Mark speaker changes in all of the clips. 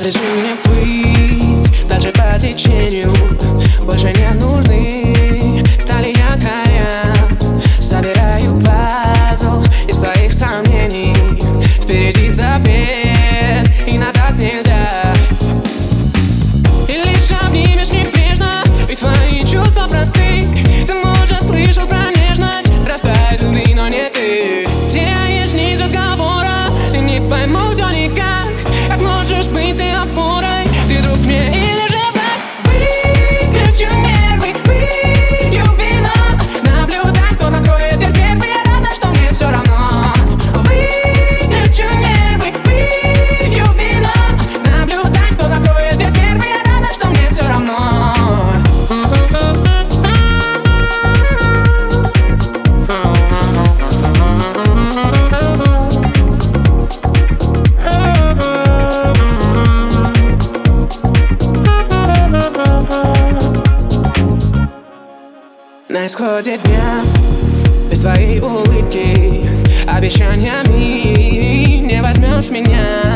Speaker 1: Разреши мне плыть даже по течению. Больше не нужны. Стали якоря. Собираю пазл из твоих сомнений. Впереди запрет и назад. На исходе дня Без твоей улыбки Обещаниями Не возьмешь меня.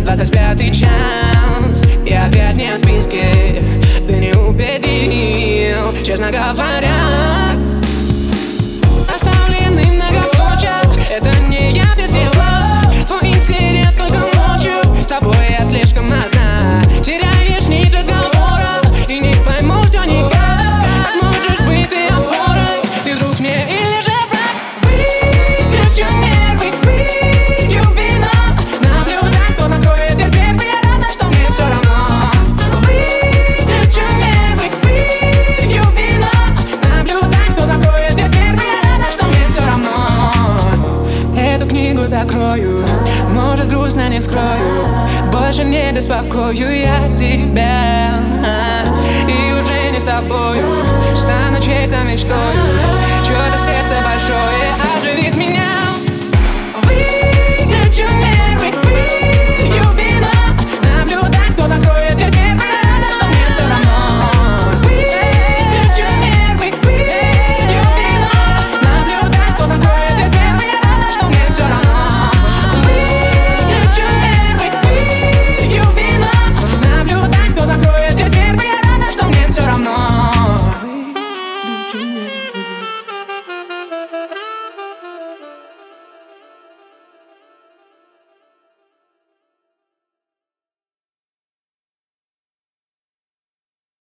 Speaker 1: 25 час И опять не в списке Ты не убедил. Честно говоря тобою Может грустно не скрою. Больше не беспокою я тебя. И уже не с тобою. Стану чьей-то мечтою Чье-то сердце болит.